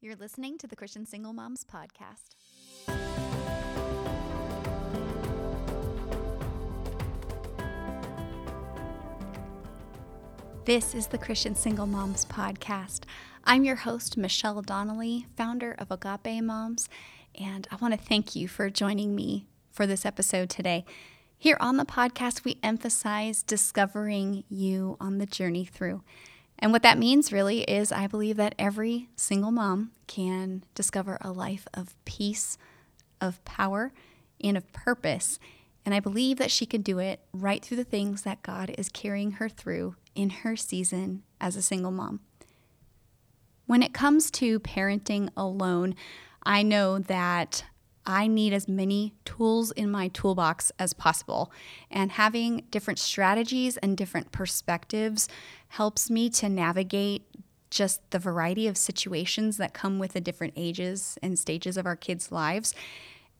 You're listening to the Christian Single Moms Podcast. This is the Christian Single Moms Podcast. I'm your host, Michelle Donnelly, founder of Agape Moms, and I want to thank you for joining me for this episode today. Here on the podcast, we emphasize discovering you on the journey through. And what that means really is I believe that every single mom can discover a life of peace, of power, and of purpose. And I believe that she can do it right through the things that God is carrying her through in her season as a single mom. When it comes to parenting alone, I know that I need as many tools in my toolbox as possible. And having different strategies and different perspectives helps me to navigate just the variety of situations that come with the different ages and stages of our kids' lives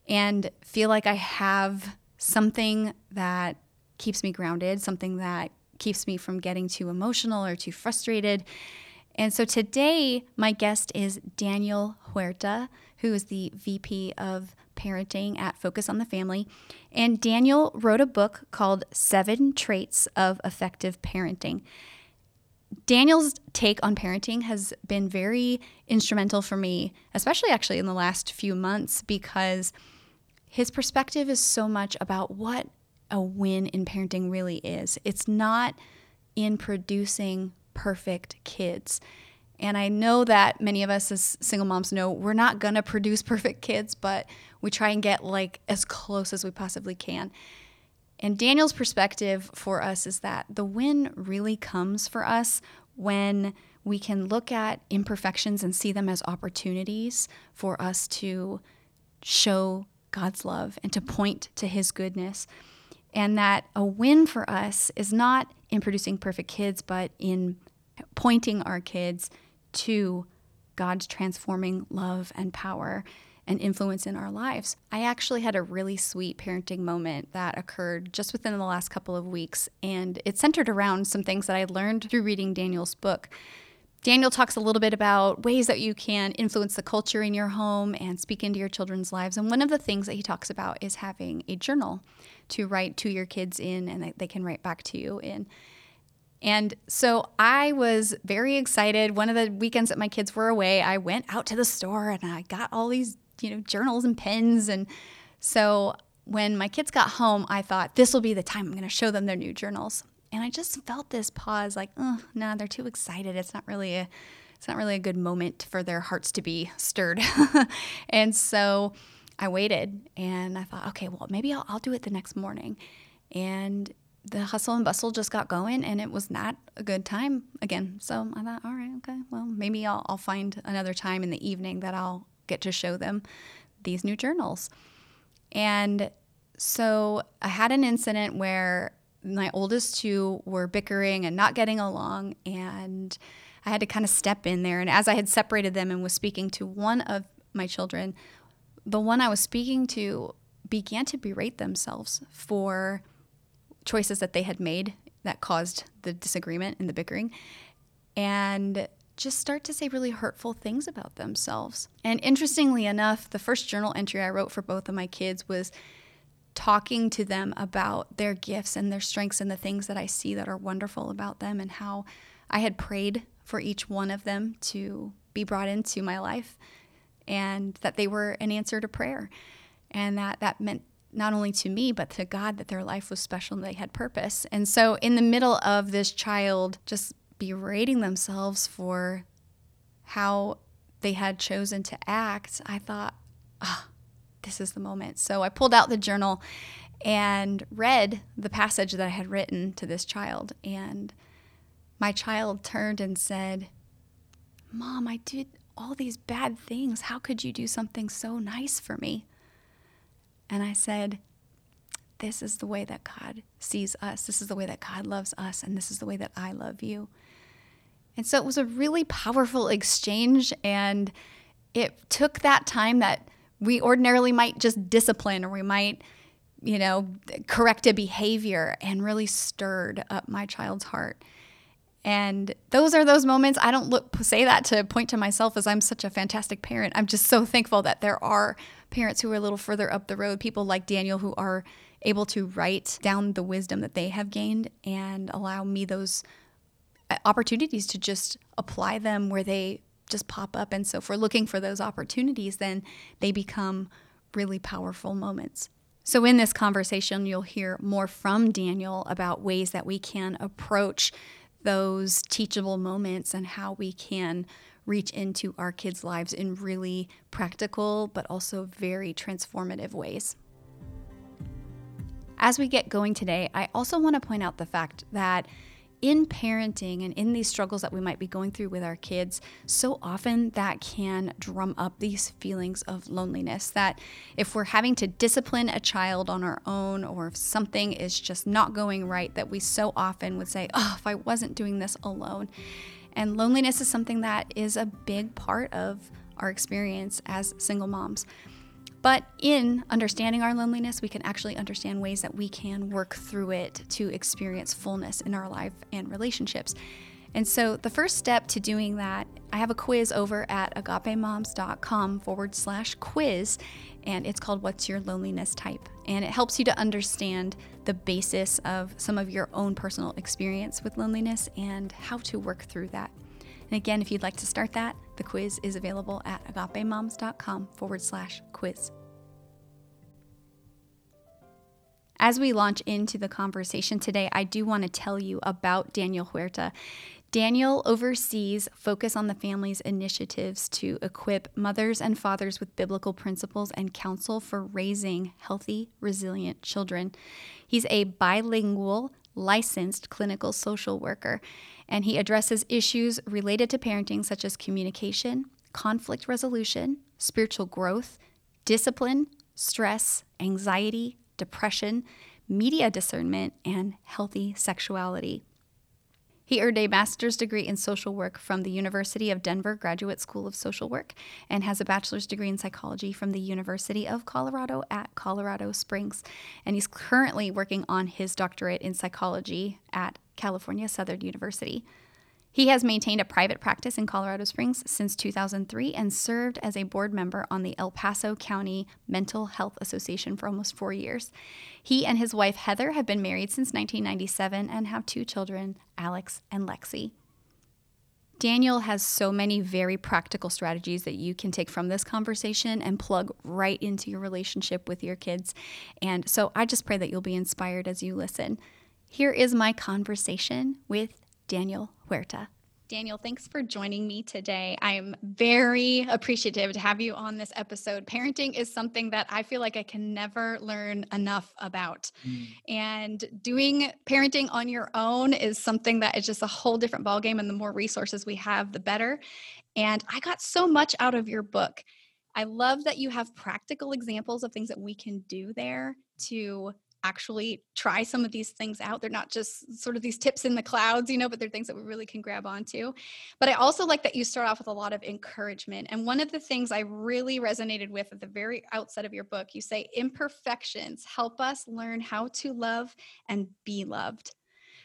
and feel like I have something that keeps me grounded, something that keeps me from getting too emotional or too frustrated. And so today, my guest is Daniel Huerta, who is the VP of parenting at Focus on the Family. And Daniel wrote a book called Seven Traits of Effective Parenting. Daniel's take on parenting has been very instrumental for me, especially actually in the last few months, because his perspective is so much about what a win in parenting really is. It's not in producing perfect kids. And I know that many of us as single moms know we're not going to produce perfect kids, but we try and get like as close as we possibly can. And Daniel's perspective for us is that the win really comes for us when we can look at imperfections and see them as opportunities for us to show God's love and to point to his goodness. And that a win for us is not in producing perfect kids, but in pointing our kids to God's transforming love and power and influence in our lives. I actually had a really sweet parenting moment that occurred just within the last couple of weeks, and it centered around some things that I learned through reading Daniel's book. Daniel talks a little bit about ways that you can influence the culture in your home and speak into your children's lives. And one of the things that he talks about is having a journal to write to your kids in and they can write back to you in. And so I was very excited. One of the weekends that my kids were away, I went out to the store and I got all these, you know, journals and pens. And so when my kids got home, I thought this will be the time I'm going to show them their new journals. And I just felt this pause like, oh, no, nah, they're too excited. It's not really a it's not really a good moment for their hearts to be stirred. and so I waited and I thought, okay, well, maybe I'll, I'll do it the next morning. And the hustle and bustle just got going and it was not a good time again. So I thought, all right, okay, well, maybe I'll, I'll find another time in the evening that I'll get to show them these new journals. And so I had an incident where my oldest two were bickering and not getting along. And I had to kind of step in there. And as I had separated them and was speaking to one of my children, the one I was speaking to began to berate themselves for choices that they had made that caused the disagreement and the bickering and just start to say really hurtful things about themselves. And interestingly enough, the first journal entry I wrote for both of my kids was talking to them about their gifts and their strengths and the things that I see that are wonderful about them and how I had prayed for each one of them to be brought into my life and that they were an answer to prayer and that that meant not only to me, but to God that their life was special and they had purpose. And so, in the middle of this child just berating themselves for how they had chosen to act, I thought, oh, this is the moment. So, I pulled out the journal and read the passage that I had written to this child. And my child turned and said, Mom, I did all these bad things. How could you do something so nice for me? And I said, This is the way that God sees us. This is the way that God loves us. And this is the way that I love you. And so it was a really powerful exchange. And it took that time that we ordinarily might just discipline or we might, you know, correct a behavior and really stirred up my child's heart. And those are those moments. I don't look say that to point to myself as I'm such a fantastic parent. I'm just so thankful that there are parents who are a little further up the road, people like Daniel who are able to write down the wisdom that they have gained and allow me those uh, opportunities to just apply them where they just pop up. And so, if we're looking for those opportunities, then they become really powerful moments. So, in this conversation, you'll hear more from Daniel about ways that we can approach those teachable moments and how we can reach into our kids' lives in really practical but also very transformative ways. As we get going today, I also want to point out the fact that in parenting and in these struggles that we might be going through with our kids, so often that can drum up these feelings of loneliness. That if we're having to discipline a child on our own, or if something is just not going right, that we so often would say, Oh, if I wasn't doing this alone. And loneliness is something that is a big part of our experience as single moms. But in understanding our loneliness, we can actually understand ways that we can work through it to experience fullness in our life and relationships. And so, the first step to doing that, I have a quiz over at agapemoms.com forward slash quiz, and it's called What's Your Loneliness Type? And it helps you to understand the basis of some of your own personal experience with loneliness and how to work through that. And again, if you'd like to start that, the quiz is available at agapemoms.com forward slash quiz. As we launch into the conversation today, I do want to tell you about Daniel Huerta. Daniel oversees Focus on the Family's initiatives to equip mothers and fathers with biblical principles and counsel for raising healthy, resilient children. He's a bilingual, licensed clinical social worker, and he addresses issues related to parenting such as communication, conflict resolution, spiritual growth, discipline, stress, anxiety, depression, media discernment, and healthy sexuality. He earned a master's degree in social work from the University of Denver Graduate School of Social Work and has a bachelor's degree in psychology from the University of Colorado at Colorado Springs. And he's currently working on his doctorate in psychology at California Southern University. He has maintained a private practice in Colorado Springs since 2003 and served as a board member on the El Paso County Mental Health Association for almost four years. He and his wife Heather have been married since 1997 and have two children, Alex and Lexi. Daniel has so many very practical strategies that you can take from this conversation and plug right into your relationship with your kids. And so I just pray that you'll be inspired as you listen. Here is my conversation with Daniel Huerta. Daniel, thanks for joining me today. I am very appreciative to have you on this episode. Parenting is something that I feel like I can never learn enough about. Mm. And doing parenting on your own is something that is just a whole different ballgame. And the more resources we have, the better. And I got so much out of your book. I love that you have practical examples of things that we can do there to actually try some of these things out. They're not just sort of these tips in the clouds, you know, but they're things that we really can grab onto. But I also like that you start off with a lot of encouragement. And one of the things I really resonated with at the very outset of your book, you say imperfections help us learn how to love and be loved.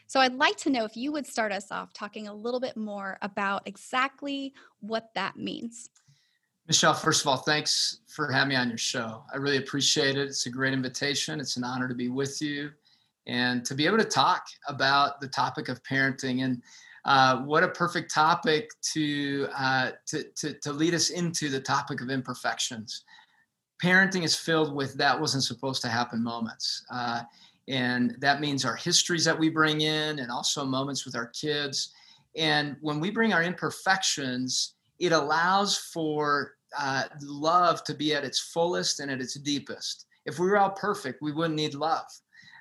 So I'd like to know if you would start us off talking a little bit more about exactly what that means. Michelle, first of all, thanks for having me on your show. I really appreciate it. It's a great invitation. It's an honor to be with you and to be able to talk about the topic of parenting. And uh, what a perfect topic to, uh, to, to, to lead us into the topic of imperfections. Parenting is filled with that wasn't supposed to happen moments. Uh, and that means our histories that we bring in and also moments with our kids. And when we bring our imperfections, it allows for uh, love to be at its fullest and at its deepest. If we were all perfect, we wouldn't need love.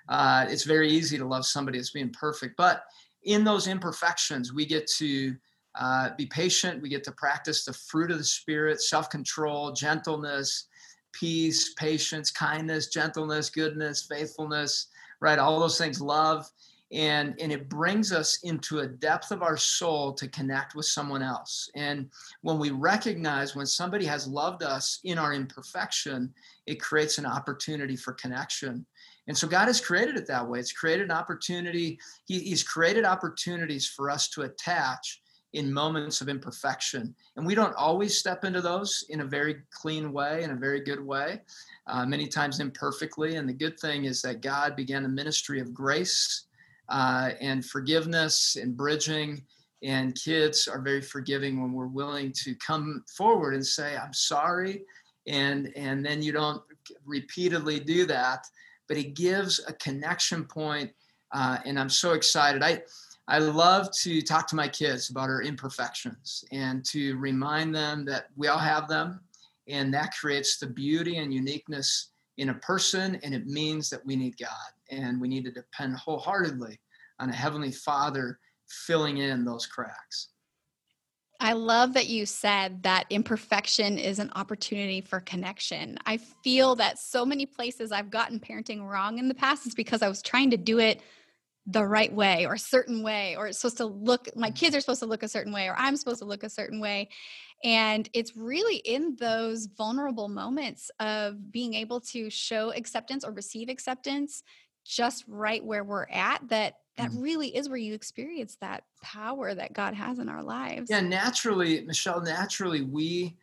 Uh, it's very easy to love somebody that's being perfect, but in those imperfections, we get to uh, be patient. We get to practice the fruit of the spirit, self-control, gentleness, peace, patience, kindness, gentleness, goodness, faithfulness, right? All those things, love and and it brings us into a depth of our soul to connect with someone else and when we recognize when somebody has loved us in our imperfection it creates an opportunity for connection And so God has created it that way. It's created an opportunity. He, he's created opportunities for us to attach in moments of imperfection. And we don't always step into those in a very clean way, in a very good way, uh, many times imperfectly. And the good thing is that God began a ministry of grace uh, and forgiveness and bridging. And kids are very forgiving when we're willing to come forward and say, I'm sorry. And, and then you don't repeatedly do that, but it gives a connection point, uh, and I'm so excited. I, I love to talk to my kids about our imperfections and to remind them that we all have them, and that creates the beauty and uniqueness in a person, and it means that we need God and we need to depend wholeheartedly on a Heavenly Father filling in those cracks. I love that you said that imperfection is an opportunity for connection. I feel that so many places I've gotten parenting wrong in the past is because I was trying to do it the right way or a certain way or it's supposed to look my kids are supposed to look a certain way or I'm supposed to look a certain way and it's really in those vulnerable moments of being able to show acceptance or receive acceptance just right where we're at that that mm-hmm. really is where you experience that power that God has in our lives. Yeah, naturally, Michelle, naturally we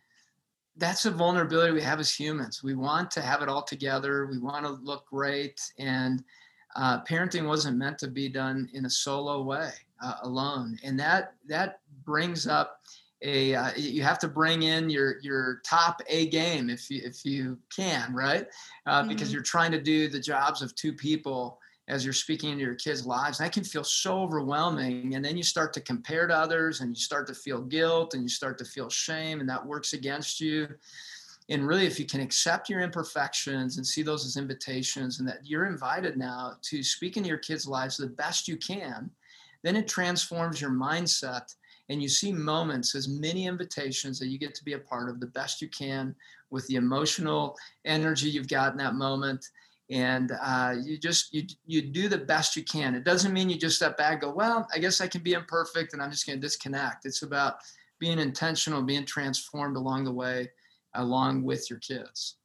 that's a vulnerability we have as humans. We want to have it all together. We want to look great and uh, parenting wasn't meant to be done in a solo way uh, alone and that that brings up a uh, you have to bring in your your top a game if you if you can right uh, mm-hmm. because you're trying to do the jobs of two people as you're speaking into your kids' lives. That can feel so overwhelming. And then you start to compare to others and you start to feel guilt and you start to feel shame, and that works against you. And really, if you can accept your imperfections and see those as invitations, and that you're invited now to speak into your kids' lives the best you can, then it transforms your mindset. And you see moments as many invitations that you get to be a part of the best you can with the emotional energy you've got in that moment. And uh, you just you you do the best you can. It doesn't mean you just step back go well i guess i can be imperfect and i'm just going to disconnect. It's about being intentional being transformed along the way along with your kids.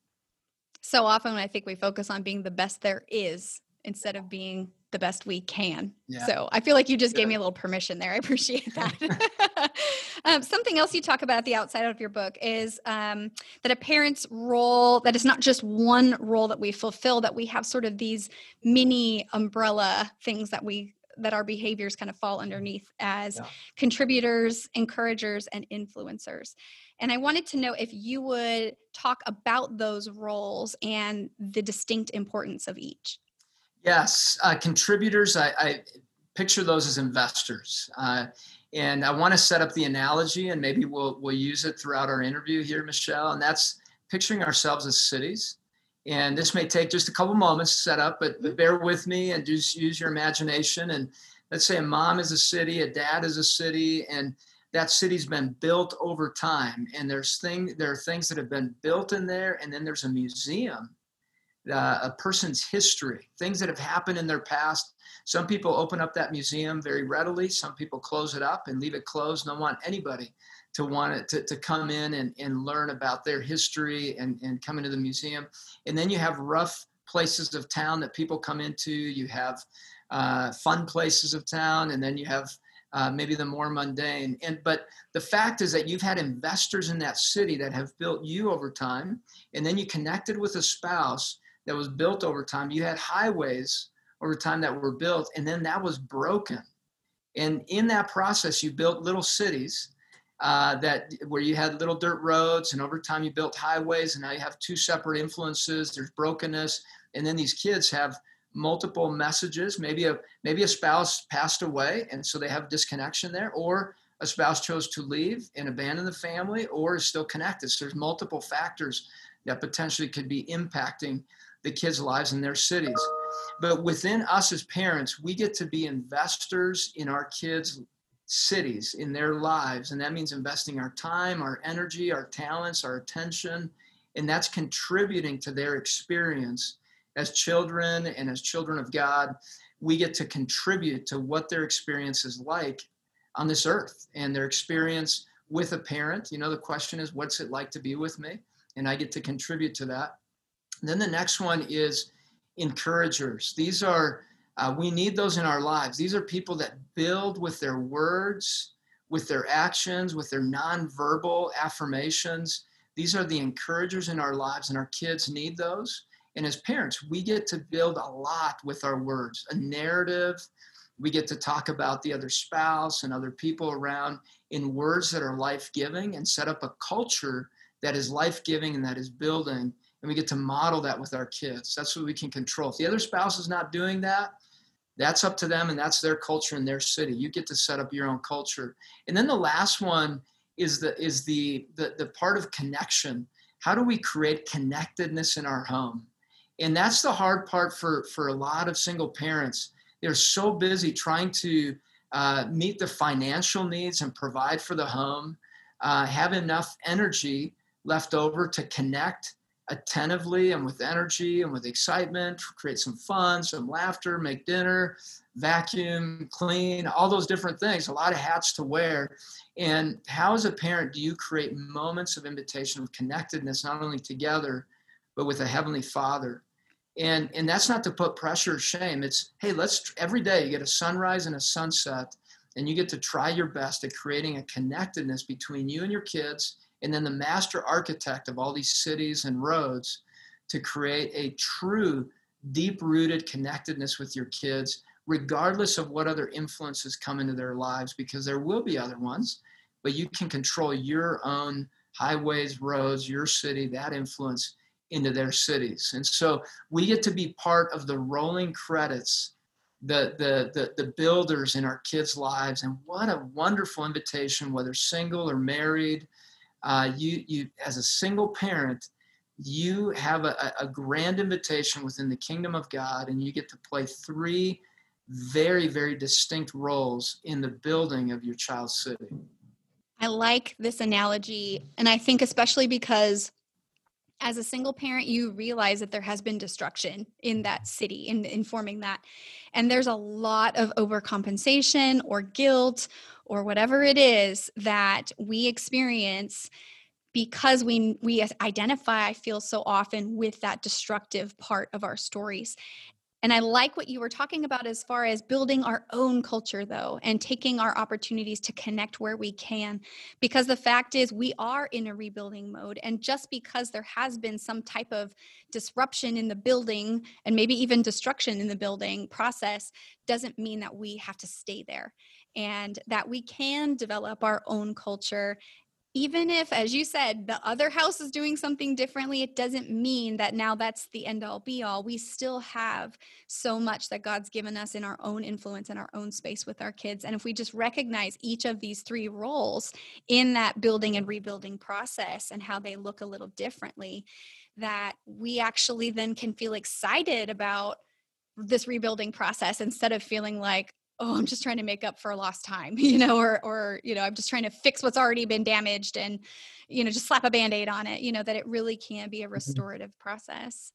So often i think we focus on being the best there is instead of being the best we can. Yeah. So I feel like you just gave me a little permission there. I appreciate that. um, something else you talk about at the outside of your book is um, that a parent's role, that is not just one role that we fulfill, that we have sort of these mini umbrella things that we that our behaviors kind of fall underneath as yeah. contributors, encouragers, and influencers. And I wanted to know if you would talk about those roles and the distinct importance of each. Yes, uh, contributors, I, I, picture those as investors. Uh, and I want to set up the analogy, and maybe we'll, we'll use it throughout our interview here, Michelle. And that's picturing ourselves as cities. And this may take just a couple moments to set up, but, but bear with me and just use your imagination. And let's say a mom is a city, a dad is a city, and that city's been built over time. And there's thing there are things that have been built in there, and then there's a museum uh, a person's history, things that have happened in their past. Some people open up that museum very readily. Some people close it up and leave it closed. Don't want anybody to want it to, to come in and, and learn about their history and, and come into the museum. And then you have rough places of town that people come into. You have uh, fun places of town, and then you have uh, maybe the more mundane. And but the fact is that you've had investors in that city that have built you over time, and then you connected with a spouse that was built over time. You had highways over time that were built, and then that was broken. And in that process, you built little cities uh, that where you had little dirt roads, and over time you built highways, and now you have two separate influences. There's brokenness, and then these kids have multiple messages. Maybe a maybe a spouse passed away, and so they have disconnection there, or a spouse chose to leave and abandon the family, or is still connected. So there's multiple factors that potentially could be impacting the kids' lives in their cities. But within us as parents, we get to be investors in our kids' cities, in their lives. And that means investing our time, our energy, our talents, our attention. And that's contributing to their experience as children and as children of God. We get to contribute to what their experience is like on this earth and their experience with a parent. You know, the question is, what's it like to be with me? And I get to contribute to that then the next one is encouragers. These are, uh, we need those in our lives. These are people that build with their words, with their actions, with their nonverbal affirmations. These are the encouragers in our lives, and our kids need those. And as parents, we get to build a lot with our words, a narrative. We get to talk about the other spouse and other people around in words that are life giving and set up a culture that is life giving and that is building. And we get to model that with our kids. That's what we can control. If the other spouse is not doing that, that's up to them and that's their culture in their city. You get to set up your own culture. And then the last one is the is the the, the part of connection. How do we create connectedness in our home? And that's the hard part for for a lot of single parents. They're so busy trying to uh, meet the financial needs and provide for the home, uh, have enough energy left over to connect attentively and with energy and with excitement, create some fun, some laughter, make dinner, vacuum, clean, all those different things, a lot of hats to wear. And how, as a parent, do you create moments of invitation of connectedness, not only together, but with a Heavenly Father? And, and that's not to put pressure or shame. It's, hey, let's every day you get a sunrise and a sunset, and you get to try your best at creating a connectedness between you and your kids and then the master architect of all these cities and roads to create a true deep rooted connectedness with your kids regardless of what other influences come into their lives because there will be other ones but you can control your own highways roads your city that influence into their cities. And so we get to be part of the rolling credits the the the, the builders in our kids lives and what a wonderful invitation whether single or married uh, you you as a single parent you have a, a grand invitation within the kingdom of god and you get to play three very very distinct roles in the building of your child's city. I like this analogy and i think especially because as a single parent you realize that there has been destruction in that city in, in forming that. And there's a lot of overcompensation or guilt or whatever it is that we experience because we we identify i feel so often with that destructive part of our stories and I like what you were talking about as far as building our own culture, though, and taking our opportunities to connect where we can. Because the fact is, we are in a rebuilding mode. And just because there has been some type of disruption in the building and maybe even destruction in the building process, doesn't mean that we have to stay there and that we can develop our own culture. Even if as you said the other house is doing something differently it doesn't mean that now that's the end all be all. We still have so much that god's given us in our own influence and our own space with our kids. And if we just recognize each of these three roles in that building and rebuilding process and how they look a little differently that we actually then can feel excited about this rebuilding process instead of feeling like oh i'm just trying to make up for lost time you know or or you know i'm just trying to fix what's already been damaged and you know just slap a band-aid on it you know that it really can be a mm-hmm. restorative process.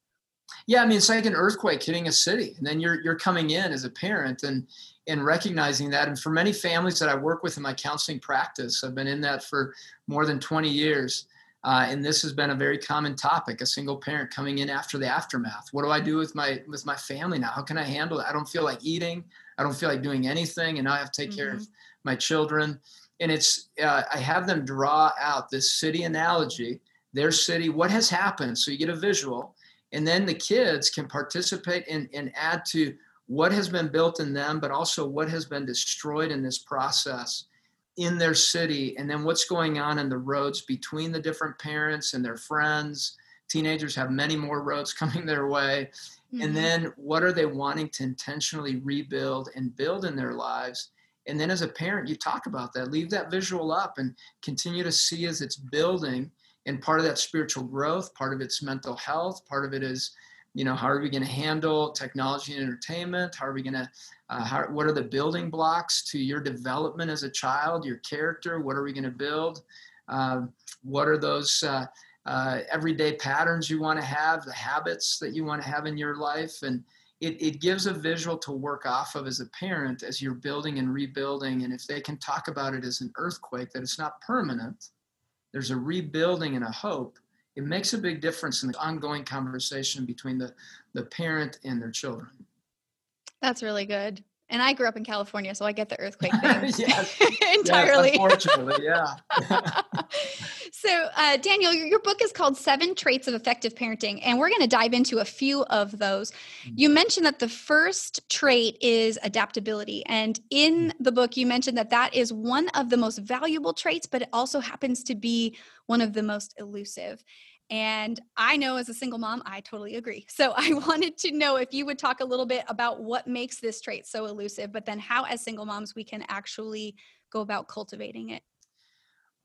Yeah i mean it's like an earthquake hitting a city and then you're you're coming in as a parent and and recognizing that and for many families that i work with in my counseling practice i've been in that for more than 20 years uh, and this has been a very common topic a single parent coming in after the aftermath. What do i do with my with my family now? How can i handle it? I don't feel like eating I don't feel like doing anything, and now I have to take mm-hmm. care of mm-hmm. my children. And it's uh, I have them draw out this city analogy, their city, what has happened, so you get a visual, and then the kids can participate and, and add to what has been built in them, but also what has been destroyed in this process in their city, and then what's going on in the roads between the different parents and their friends. Teenagers have many more roads coming their way Mm-hmm. And then what are they wanting to intentionally rebuild and build in their lives? And then as a parent, you talk about that, leave that visual up and continue to see as it's building. And part of that spiritual growth, part of it's mental health, part of it is, you know, how are we going to handle technology and entertainment? How are we going to, uh, how, what are the building blocks to your development as a child, your character? What are we going to build? Uh, what are those, uh, uh, everyday patterns you want to have, the habits that you want to have in your life. And it, it gives a visual to work off of as a parent as you're building and rebuilding. And if they can talk about it as an earthquake, that it's not permanent, there's a rebuilding and a hope. it makes a big difference in the ongoing conversation between the, the parent and their children. That's really good. And I grew up in California, so I get the earthquake thing yes. entirely. Yes, unfortunately, yeah. so, uh, Daniel, your, your, book is called Seven Traits of Effective Parenting, and we're going to dive into a few of those. Mm-hmm. You mentioned that the first trait is adaptability. And in mm-hmm. the book, you mentioned that that is one of the most valuable traits, but it also happens to be one of the most elusive. And I know as a single mom, I totally agree. So I wanted to know if you would talk a little bit about what makes this trait so elusive, but then how, as single moms, we can actually go about cultivating it.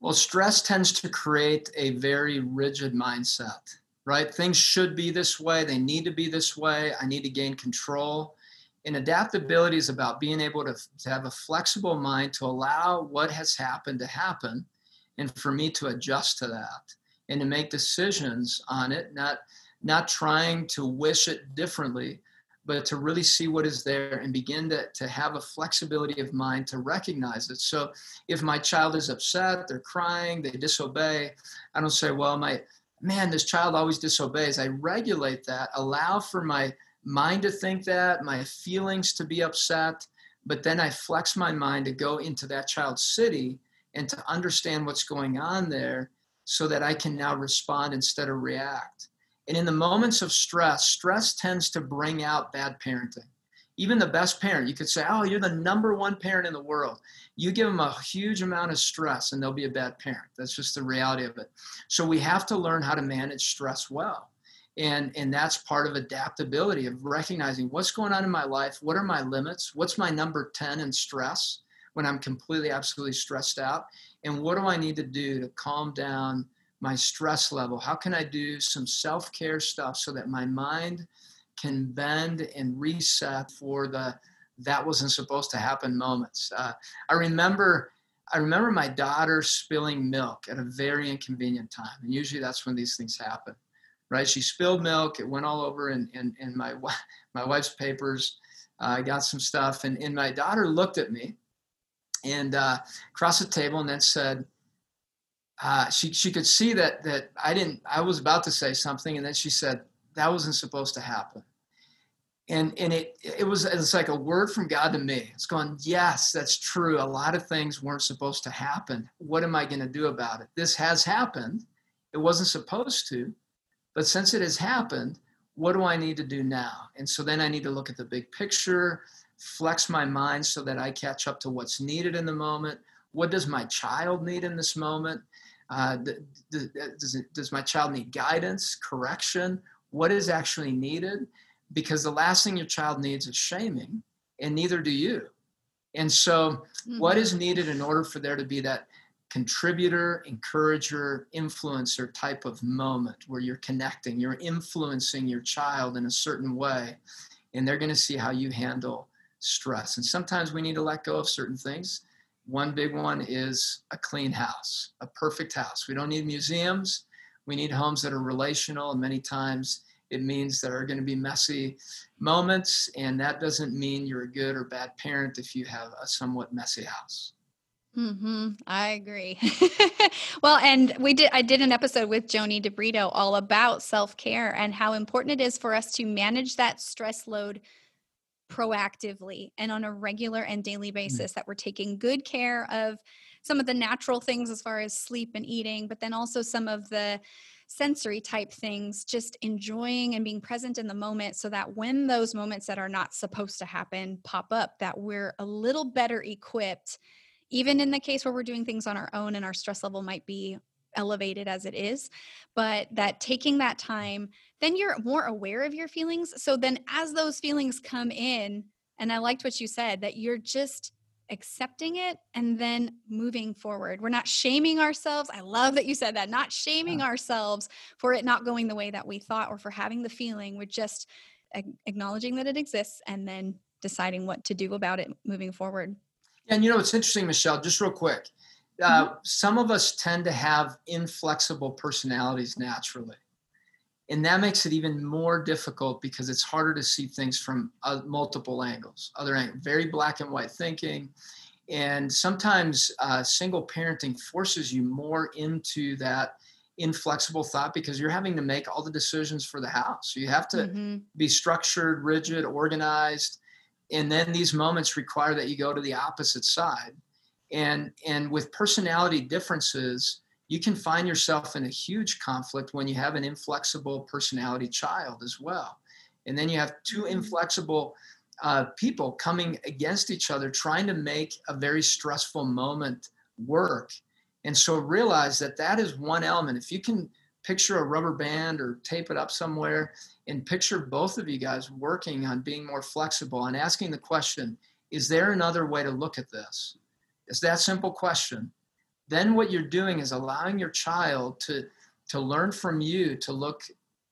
Well, stress tends to create a very rigid mindset, right? Things should be this way, they need to be this way. I need to gain control. And adaptability is about being able to, to have a flexible mind to allow what has happened to happen and for me to adjust to that and to make decisions on it, not not trying to wish it differently, but to really see what is there and begin to, to have a flexibility of mind to recognize it. So if my child is upset, they're crying, they disobey, I don't say, well, my man, this child always disobeys. I regulate that, allow for my mind to think that, my feelings to be upset, but then I flex my mind to go into that child's city and to understand what's going on there so that I can now respond instead of react. And in the moments of stress, stress tends to bring out bad parenting. Even the best parent, you could say, Oh, you're the number one parent in the world. You give them a huge amount of stress and they'll be a bad parent. That's just the reality of it. So we have to learn how to manage stress well. And, and that's part of adaptability of recognizing what's going on in my life what are my limits what's my number 10 in stress when i'm completely absolutely stressed out and what do I need to do to calm down my stress level? How can I do some self care stuff so that my mind can bend and reset for the that wasn't supposed to happen moments? Uh, I remember. I remember my daughter spilling milk at a very inconvenient time, and usually that's when these things happen, right? She spilled milk; it went all over in, in, in my my wife's papers. Uh, I got some stuff, and, and my daughter looked at me, and uh, across the table and then said uh, she she could see that that I didn't I was about to say something and then she said that wasn't supposed to happen. And and it it was it's like a word from God to me. It's going yes that's true. A lot of things weren't supposed to happen. What am I going to do about it? This has happened. It wasn't supposed to but since it has happened what do I need to do now? And so then I need to look at the big picture flex my mind so that I catch up to what's needed in the moment. What does my child need in this moment? Uh, does, it, does my child need guidance, correction? What is actually needed? Because the last thing your child needs is shaming, and neither do you. And so, mm-hmm. what is needed in order for there to be that contributor, encourager, influencer type of moment where you're connecting, you're influencing your child in a certain way, and they're going to see how you handle stress. And sometimes we need to let go of certain things. One big one is a clean house, a perfect house. We don't need museums. We need homes that are relational. And many times it means there are going to be messy moments. And that doesn't mean you're a good or bad parent if you have a somewhat messy house. Hmm. I agree. well, and we did. I did an episode with Joni DeBrito all about self care and how important it is for us to manage that stress load proactively and on a regular and daily mm. basis that we're taking good care of some of the natural things as far as sleep and eating but then also some of the sensory type things just enjoying and being present in the moment so that when those moments that are not supposed to happen pop up that we're a little better equipped even in the case where we're doing things on our own and our stress level might be elevated as it is but that taking that time then you're more aware of your feelings. So then as those feelings come in, and I liked what you said, that you're just accepting it and then moving forward. We're not shaming ourselves. I love that you said that, not shaming yeah. ourselves for it not going the way that we thought or for having the feeling. We're just acknowledging that it exists and then deciding what to do about it moving forward. And you know, it's interesting, Michelle, just real quick. Uh, mm-hmm. Some of us tend to have inflexible personalities naturally and that makes it even more difficult because it's harder to see things from uh, multiple angles other angles very black and white thinking and sometimes uh, single parenting forces you more into that inflexible thought because you're having to make all the decisions for the house. You have to mm-hmm. be structured, rigid, organized. And then these moments require that you go to the opposite side. And and with personality differences, you can find yourself in a huge conflict when you have an inflexible personality child as well. And then you have two mm-hmm. inflexible uh, people coming against each other, trying to make a very stressful moment work. And so realize that that is one element. If you can picture a rubber band or tape it up somewhere and picture both of you guys working on being more flexible and asking the question, is there another way to look at this? It's that simple question. Then what you're doing is allowing your child to, to learn from you to look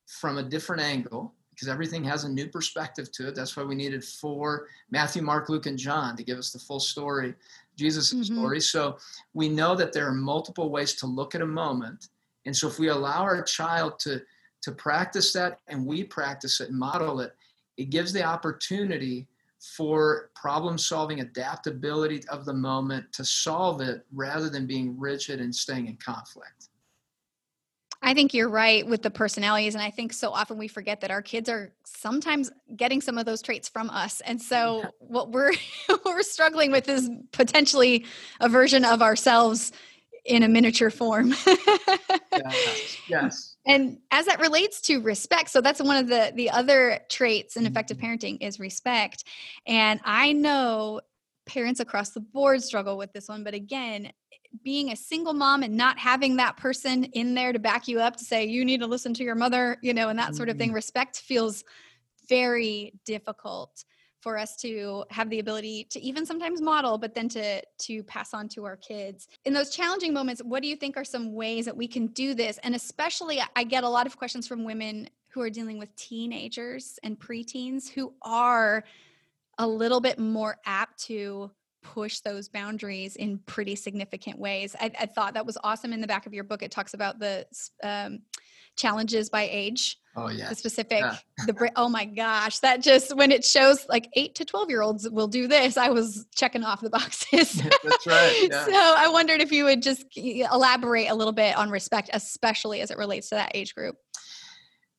from a different angle because everything has a new perspective to it. That's why we needed four Matthew, Mark, Luke, and John to give us the full story, Jesus' mm-hmm. story. So we know that there are multiple ways to look at a moment. And so if we allow our child to, to practice that and we practice it and model it, it gives the opportunity for problem solving adaptability of the moment to solve it rather than being rigid and staying in conflict. I think you're right with the personalities. And I think so often we forget that our kids are sometimes getting some of those traits from us. And so what we're what we're struggling with is potentially a version of ourselves in a miniature form. yes. yes. And as that relates to respect, so that's one of the the other traits in effective mm-hmm. parenting is respect. And I know parents across the board struggle with this one, but again, being a single mom and not having that person in there to back you up to say you need to listen to your mother you know and that sort of thing mm-hmm. respect feels very difficult for us to have the ability to even sometimes model but then to to pass on to our kids in those challenging moments what do you think are some ways that we can do this and especially i get a lot of questions from women who are dealing with teenagers and preteens who are a little bit more apt to push those boundaries in pretty significant ways. I, I, thought that was awesome. In the back of your book, it talks about the um, challenges by age. Oh yeah. The specific. Yeah. the oh my gosh, that just when it shows like eight to twelve year olds will do this, I was checking off the boxes. That's right. Yeah. so I wondered if you would just elaborate a little bit on respect, especially as it relates to that age group.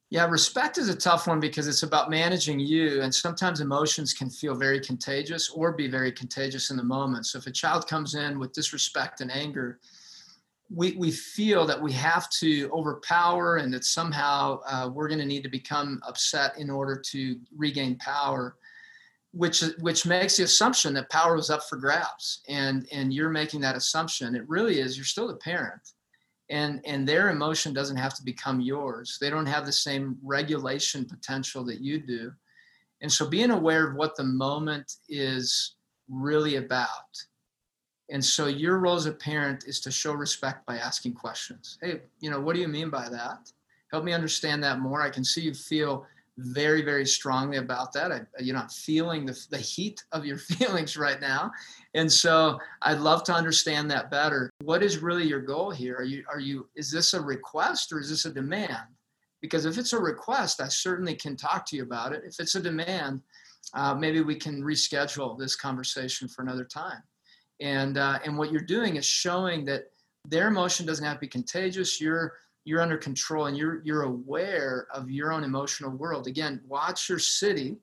Yeah, respect is a tough one because it's about managing you, and sometimes emotions can feel very contagious or be very contagious in the moment. So if a child comes in with disrespect and anger, we, we feel that we have to overpower and that somehow uh, we're going to need to become upset in order to regain power which which makes the assumption that power was up for grabs. And and you're making that assumption. It really is you're still the parent. And and their emotion doesn't have to become yours. They don't have the same regulation potential that you do. And so being aware of what the moment is really about and so your role as a parent is to show respect by asking questions. Hey you know what do you mean by that? Help me understand that more. I can see you feel very very strongly about that. I, you know i'm feeling the, the heat of your feelings right now. And so i'd love to understand that better. What is really your goal here? Are you are you is this a request or is this a demand? Because if it's a request i certainly can talk to you about it. If it's a demand uh, maybe we can reschedule this conversation for another time and uh, and what you're doing is showing that their emotion doesn't have to be contagious. You're you're under control and you're you're aware of your own emotional world. Again watch your city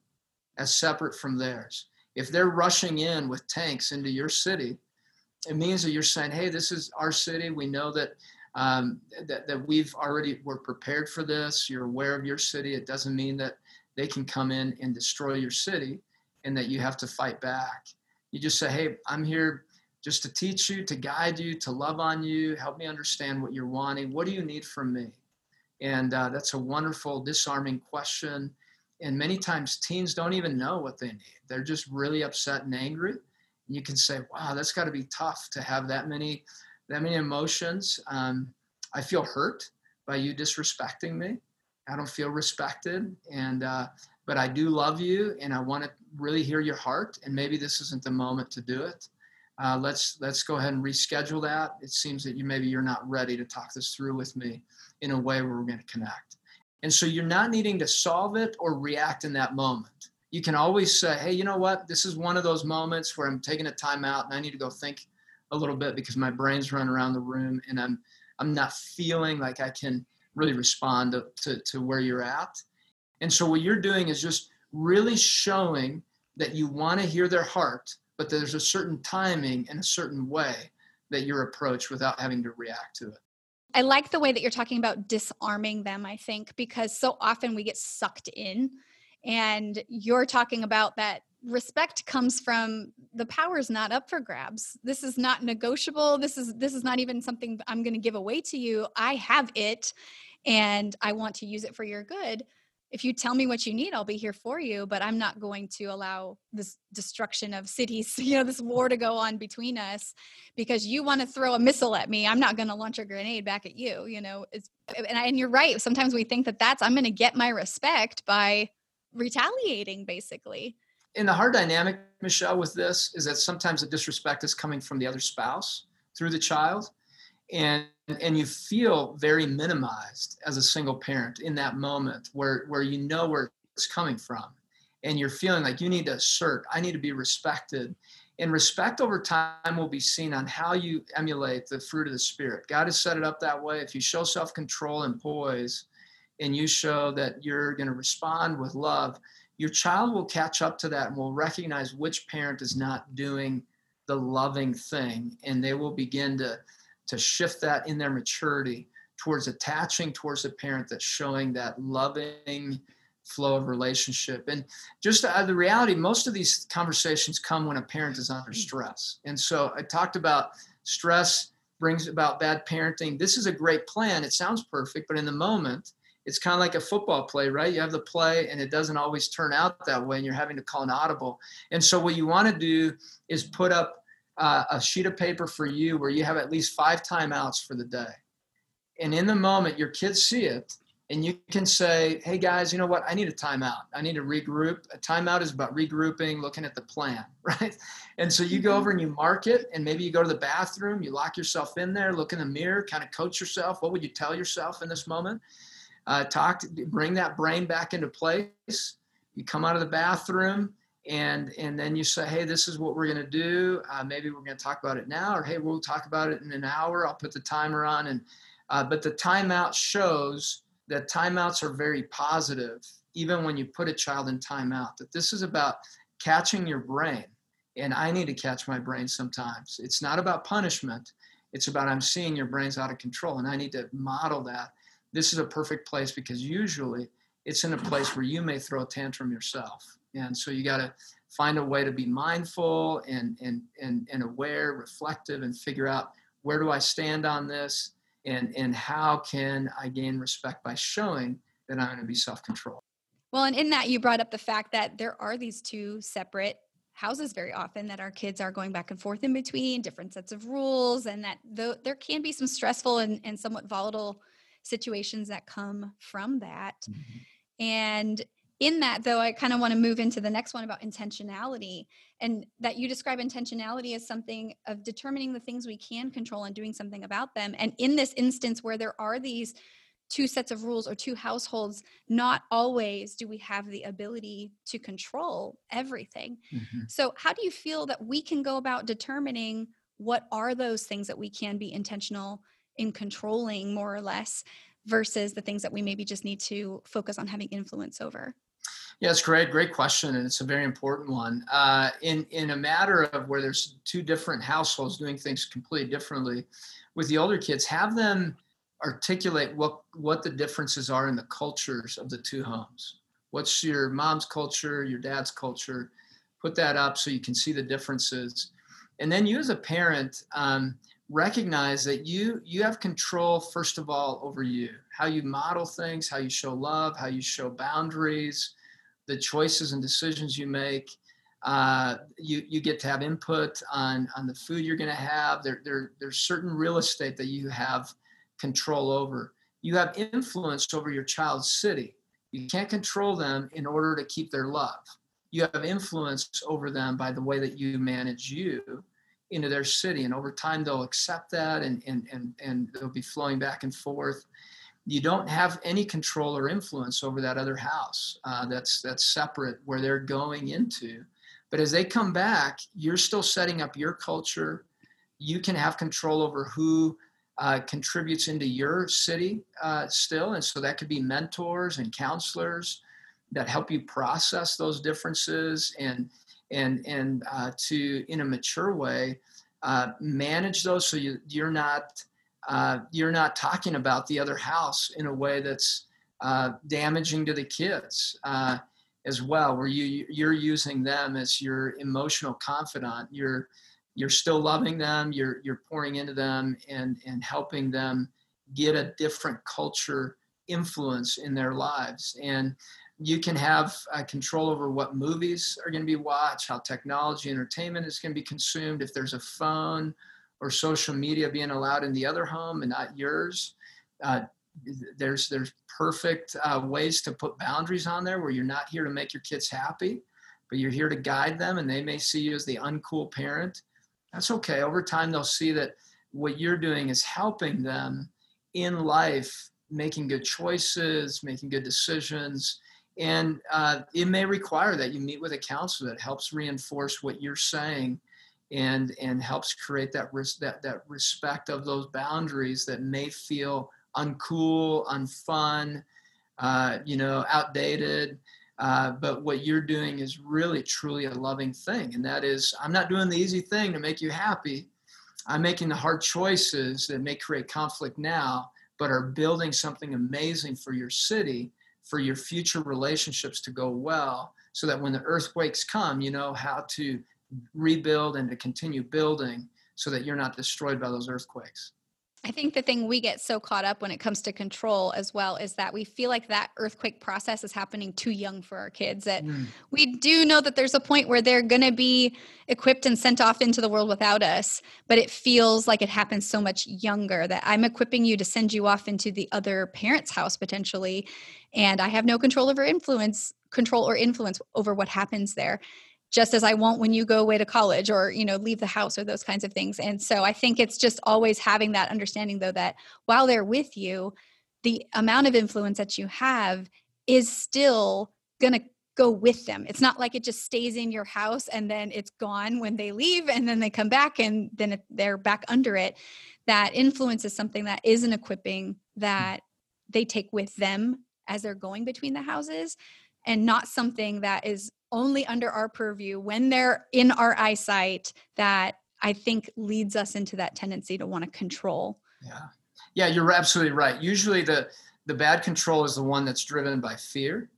as separate from theirs. If they're rushing in with tanks into your city it means that you're saying hey this is our city. We know that um, that, that we've already we're prepared for this. You're aware of your city. It doesn't mean that they can come in and destroy your city and that you have to fight back you just say hey i'm here just to teach you, to guide you, to love on you, help me understand what you're wanting. What do you need from me? And uh, that's a wonderful, disarming question. And many times teens don't even know what they need. They're just really upset and angry. And you can say, wow, that's got to be tough to have that many, that many emotions. Um, I feel hurt by you disrespecting me. I don't feel respected. And, uh, but I do love you and I want to really hear your heart. And maybe this isn't the moment to do it uh, let's let's go ahead and reschedule that. It seems that you maybe you're not ready to talk this through with me in a way where we're going to connect. And so you're not needing to solve it or react in that moment. You can always say, hey, you know what? This is one of those moments where I'm taking a time out and I need to go think a little bit because my brain's running around the room and I'm I'm not feeling like I can really respond to, to, to where you're at. And so what you're doing is just really showing that you want to hear their heart, but there's a certain timing and a certain way that you're approached without having to react to it. I like the way that you're talking about disarming them, I think, because so often we get sucked in. And you're talking about that respect comes from the power is not up for grabs. This is not negotiable. This is this is not even something I'm going to give away to you. I have it and I want to use it for your good if you tell me what you need i'll be here for you but i'm not going to allow this destruction of cities you know this war to go on between us because you want to throw a missile at me. I'm not going to launch a grenade back at you you know it's and, I, and you're right. Sometimes we think that that's i'm going to get my respect by retaliating basically. And the hard dynamic michelle with this is that sometimes the disrespect is coming from the other spouse through the child and and you feel very minimized as a single parent in that moment where where you know where it's coming from and you're feeling like you need to assert i need to be respected and respect over time will be seen on how you emulate the fruit of the spirit. God has set it up that way. If you show self-control and poise and you show that you're going to respond with love your child will catch up to that and will recognize which parent is not doing the loving thing and they will begin to to shift that in their maturity towards attaching towards a parent that's showing that loving flow of relationship. And just uh, the reality most of these conversations come when a parent is under stress. And so i talked about stress brings about bad parenting. This is a great plan. It sounds perfect but in the moment it's kind of like a football play right? You have the play and it doesn't always turn out that way and you're having to call an audible. And so what you want to do is put up uh, a sheet of paper for you where you have at least five timeouts for the day. And in the moment, your kids see it, and you can say, hey guys, you know what? I need a timeout. I need to regroup. A timeout is about regrouping, looking at the plan, right? And so you go mm-hmm. over and you mark it, and maybe you go to the bathroom, you lock yourself in there, look in the mirror, kind of coach yourself. What would you tell yourself in this moment? Uh, talk, to, bring that brain back into place. You come out of the bathroom, and and then you say hey this is what we're going to do. Uh, maybe we're going to talk about it now or hey we'll talk about it in an hour. I'll put the timer on and uh, but the timeout shows that timeouts are very positive even when you put a child in timeout that this is about catching your brain and i need to catch my brain sometimes. It's not about punishment. It's about i'm seeing your brain's out of control and i need to model that. This is a perfect place because usually it's in a place where you may throw a tantrum yourself and so you got to find a way to be mindful and, and, and, and aware, reflective, and figure out where do I stand on this and, and how can I gain respect by showing that I'm going to be self controlled. Well, and in that, you brought up the fact that there are these two separate houses very often that our kids are going back and forth in between different sets of rules and that the, there can be some stressful and, and somewhat volatile situations that come from that mm-hmm. and in that though i kind of want to move into the next one about intentionality and that you describe intentionality as something of determining the things we can control and doing something about them and in this instance where there are these two sets of rules or two households not always do we have the ability to control everything mm-hmm. so how do you feel that we can go about determining what are those things that we can be intentional in controlling more or less versus the things that we maybe just need to focus on having influence over yeah, it's great, great question, and it's a very important one. Uh, in in a matter of where there's two different households doing things completely differently, with the older kids, have them articulate what what the differences are in the cultures of the two homes. What's your mom's culture, your dad's culture? Put that up so you can see the differences, and then you as a parent um, recognize that you you have control first of all over you, how you model things, how you show love, how you show boundaries the choices and decisions you make. Uh, you you get to have input on on the food you're going to have. There, there there's certain real estate that you have control over. You have influence over your child's city. You can't control them in order to keep their love. You have influence over them by the way that you manage you into their city, and over time they'll accept that, and and and and they'll be flowing back and forth you don't have any control or influence over that other house uh, that's that's separate where they're going into but as they come back you're still setting up your culture you can have control over who uh, contributes into your city uh, still. And so that could be mentors and counselors that help you process those differences and and and uh, to in a mature way uh, manage those so you you're not uh, you're not talking about the other house in a way that's uh, damaging to the kids as well where you you're using them as your emotional confidant. You're you're still loving them you're you're pouring into them and and helping them get a different culture influence in their lives. And you can have uh, control over what movies are going to be watched how technology entertainment is going to be consumed if there's a phone or social media being allowed in the other home and not yours uh, there's there's perfect uh, ways to put boundaries on there where you're not here to make your kids happy but you're here to guide them and they may see you as the uncool parent that's okay. Over time, they'll see that what you're doing is helping them in life, making good choices, making good decisions. And uh, it may require that you meet with a counselor that helps reinforce what you're saying and, and helps create that, res- that, that respect of those boundaries that may feel uncool, unfun, uh, you know, outdated. Uh, but what you're doing is really truly a loving thing. And that is, I'm not doing the easy thing to make you happy. I'm making the hard choices that may create conflict now, but are building something amazing for your city, for your future relationships to go well, so that when the earthquakes come, you know how to rebuild and to continue building so that you're not destroyed by those earthquakes. I think the thing we get so caught up when it comes to control as well is that we feel like that earthquake process is happening too young for our kids. That mm. we do know that there's a point where they're going to be equipped and sent off into the world without us, but it feels like it happens so much younger that I'm equipping you to send you off into the other parent's house potentially. And I have no control over influence, control or influence over what happens there just as I won't when you go away to college or you know leave the house or those kinds of things. And so I think it's just always having that understanding though that while they're with you, the amount of influence that you have is still going to go with them. It's not like it just stays in your house and then it's gone when they leave and then they come back and then it, they're back under it. That influence is something that is an equipping hmm. that they take with them as they're going between the houses and not something that is only under our purview when they're in our eyesight that I think leads us into that tendency to want to control. Yeah. Yeah, you're absolutely right. Usually the the bad control is the one that's driven by fear,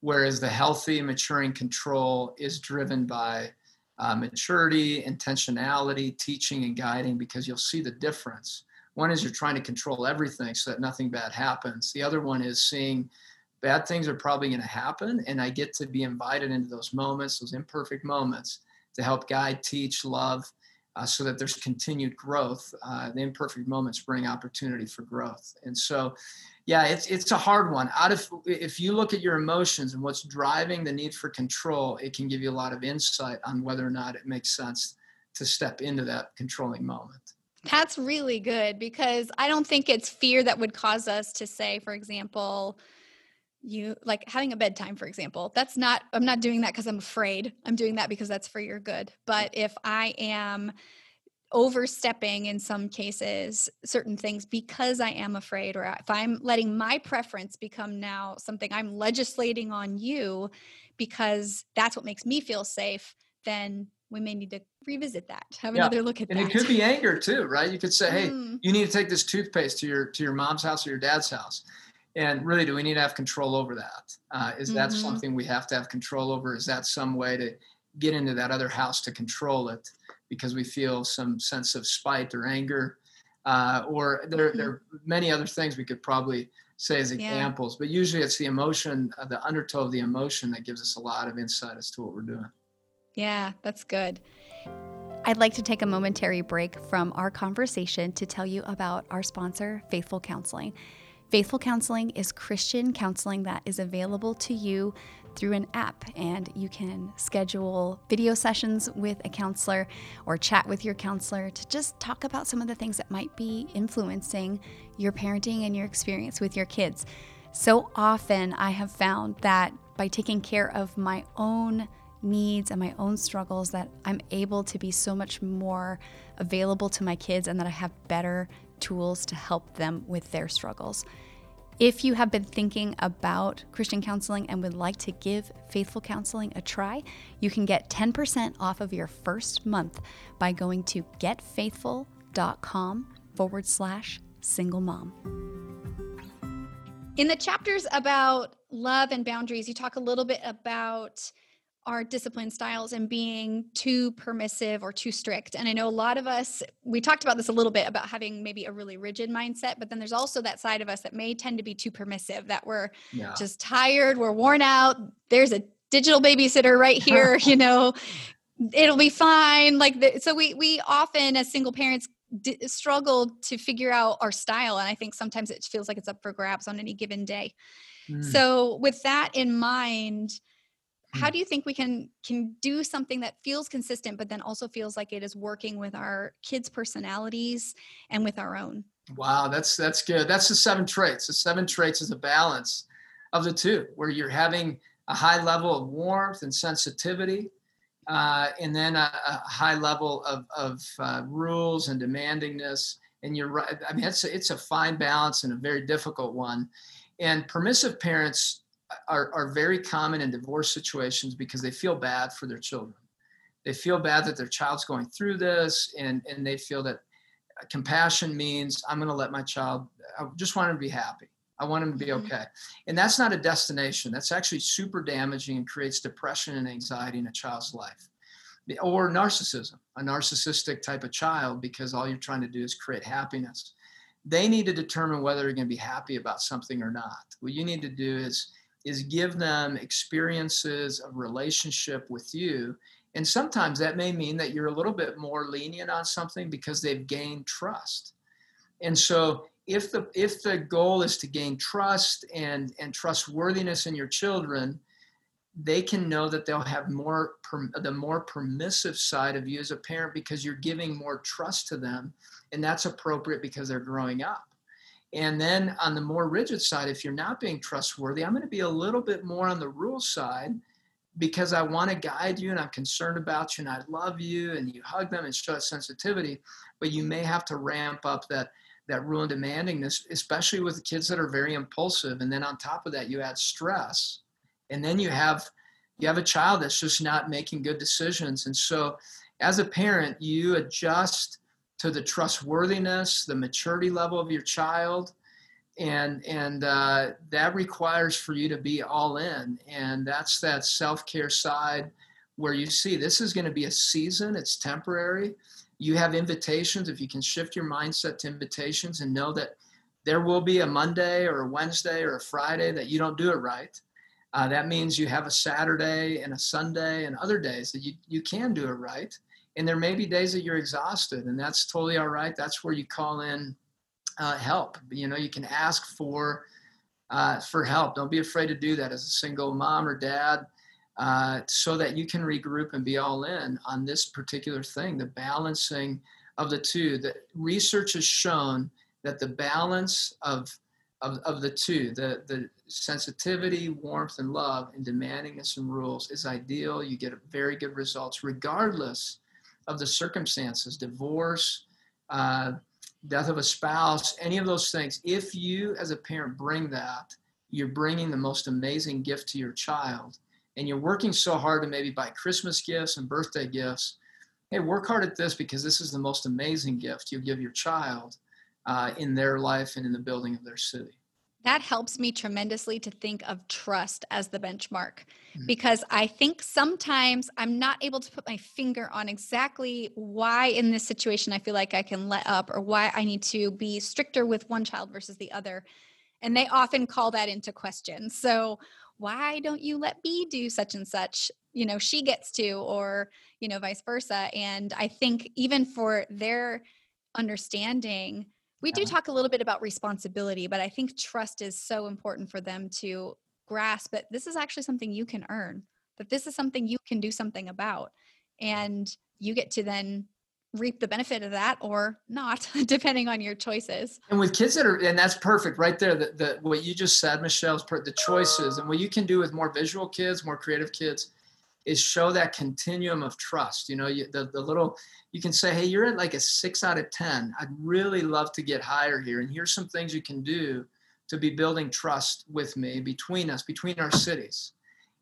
whereas the healthy, maturing control is driven by uh, maturity, intentionality, teaching, and guiding because you'll see the difference. One is you're trying to control everything so that nothing bad happens. The other one is seeing bad things are probably going to happen and i get to be invited into those moments those imperfect moments to help guide teach love uh, so that there's continued growth uh, the imperfect moments bring opportunity for growth. And so yeah it's it's a hard one. Out of if you look at your emotions and what's driving the need for control it can give you a lot of insight on whether or not it makes sense to step into that controlling moment. That's really good because i don't think it's fear that would cause us to say for example you like having a bedtime for example that's not i'm not doing that because i'm afraid. I'm doing that because that's for your good. But if i am overstepping in some cases certain things because i am afraid or if i'm letting my preference become now something i'm legislating on you because that's what makes me feel safe then we may need to revisit that have yeah. another look at and that. and it could be anger too right? You could say hey mm. you need to take this toothpaste to your to your mom's house or your dad's house and really do we need to have control over that? Uh, is that mm-hmm. something we have to have control over is that some way to get into that other house to control it because we feel some sense of spite or anger uh, or there, mm-hmm. there are many other things we could probably say as examples yeah. but usually it's the emotion uh, the undertow of the emotion that gives us a lot of insight as to what we're doing yeah that's good I'd like to take a momentary break from our conversation to tell you about our sponsor, Faithful Counseling. Faithful Counseling is Christian counseling that is available to you through an app, and you can schedule video sessions with a counselor or chat with your counselor to just talk about some of the things that might be influencing your parenting and your experience with your kids. So often, I have found that by taking care of my own needs and my own struggles that I'm able to be so much more available to my kids and that I have better tools to help them with their struggles. If you have been thinking about Christian counseling and would like to give Faithful Counseling a try, you can get 10% off of your first month by going to getfaithful.com forward slash single mom. In the chapters about love and boundaries, you talk a little bit about our discipline styles and being too permissive or too strict. And I know a lot of us, we talked about this a little bit about having maybe a really rigid mindset, but then there's also that side of us that may tend to be too permissive, that we're yeah. just tired, we're worn out. There's a digital babysitter right here, you know, it'll be fine. Like, the, so we, we often as single parents d- struggle to figure out our style. And I think sometimes it feels like it's up for grabs on any given day. Mm. So with that in mind, how hmm. do you think we can can do something that feels consistent but then also feels like it is working with our kids personalities and with our own? Wow that's that's good. That's the seven traits. The seven traits is a balance of the two where you're having a high level of warmth and sensitivity uh, and then a, a, high level of, of uh, rules and demandingness. And you're right i mean it's a, it's a fine balance and a very difficult one. And permissive parents are, are very common in divorce situations because they feel bad for their children. They feel bad that their child's going through this, and, and they feel that compassion means I'm going to let my child, I just want him to be happy. I want him to be mm-hmm. okay. And that's not a destination. That's actually super damaging and creates depression and anxiety in a child's life. Or narcissism, a narcissistic type of child, because all you're trying to do is create happiness. They need to determine whether they're going to be happy about something or not. What you need to do is is give them experiences of relationship with you. And sometimes that may mean that you're a little bit more lenient on something because they've gained trust. And so if the if the goal is to gain trust and and trustworthiness in your children, they can know that they'll have more the more permissive side of you as a parent because you're giving more trust to them and that's appropriate because they're growing up and then on the more rigid side, if you're not being trustworthy, I'm going to be a little bit more on the rule side because I want to guide you and I'm concerned about you and I love you and you hug them and show sensitivity. But you may have to ramp up that that rule and demandingness, especially with the kids that are very impulsive. And then on top of that, you add stress. And then you have you have a child that's just not making good decisions. And so as a parent, you adjust to the trustworthiness, the maturity level of your child, and and uh, that requires for you to be all in, and that's that self care side where you see this is going to be a season. It's temporary. You have invitations. If you can shift your mindset to invitations and know that there will be a Monday or a Wednesday or a Friday that you don't do it right. Uh, that means you have a Saturday and a Sunday and other days that you, you can do it right and there may be days that you're exhausted and that's totally all right. That's where you call in uh, help. You know you can ask for uh, for help. Don't be afraid to do that as a single mom or dad uh, so that you can regroup and be all in on this particular thing the balancing of the two. The research has shown that the balance of of, of the two the the sensitivity warmth and love and demandingness and rules is ideal. You get very good results regardless of the circumstances, divorce, uh, death of a spouse, any of those things, if you as a parent bring that, you're bringing the most amazing gift to your child. And you're working so hard to maybe buy Christmas gifts and birthday gifts. Hey, work hard at this because this is the most amazing gift you give your child uh, in their life and in the building of their city that helps me tremendously to think of trust as the benchmark mm-hmm. because I think sometimes I'm not able to put my finger on exactly why in this situation I feel like I can let up or why I need to be stricter with one child versus the other. And they often call that into question. So, why don't you let B do such and such? You know, she gets to, or, you know, vice versa. And I think even for their understanding, we do um talk a little bit about responsibility, but I think trust is so important for them to grasp that this is actually something you can earn, that this is something you can do something about. And you get to then reap the benefit of that or not, depending on your choices. And with kids that are, and that's perfect right there. The, the what you just said, Michelle, is per, the choices and what you can do with more visual kids, more creative kids. Is show that continuum of trust. You know, you, the, the little, you can say, hey, you're at like a six out of 10. I'd really love to get higher here. And here's some things you can do to be building trust with me between us, between our cities.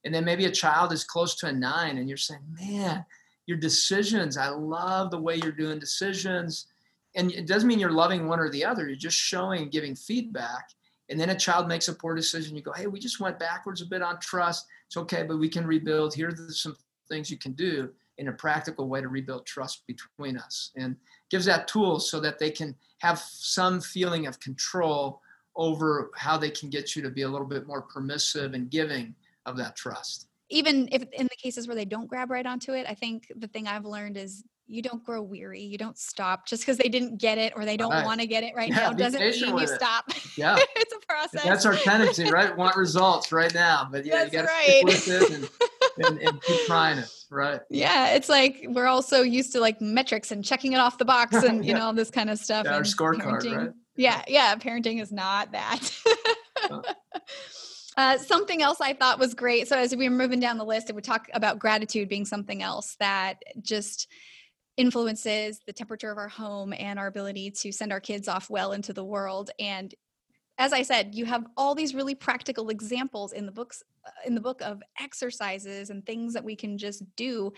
And then maybe a child is close to a nine and you're saying, man, your decisions, I love the way you're doing decisions. And it doesn't mean you're loving one or the other. You're just showing and giving feedback. And then a child makes a poor decision. You go, hey, we just went backwards a bit on trust. It's okay, but we can rebuild. Here are some things you can do in a practical way to rebuild trust between us. And gives that tool so that they can have some feeling of control over how they can get you to be a little bit more permissive and giving of that trust. Even if in the cases where they don't grab right onto it, I think the thing I've learned is you don't grow weary. You don't stop just because they didn't get it or they don't right. want to get it right yeah, now doesn't mean you it. stop. Yeah. it's a process. That's our tendency, right? Want results right now. But yeah, That's you gotta right. with it and, and, and keep trying it. Right. Yeah. It's like we're all so used to like metrics and checking it off the box and yeah. you know, all this kind of stuff. Yeah, our scorecard, right? Yeah, yeah. Parenting is not that. uh, something else I thought was great. So as we were moving down the list, we talk about gratitude being something else that just influences the temperature of our home and our ability to send our kids off well into the world. And as I said, you have all these really practical examples in the books uh, in the book of exercises and things that we can just do.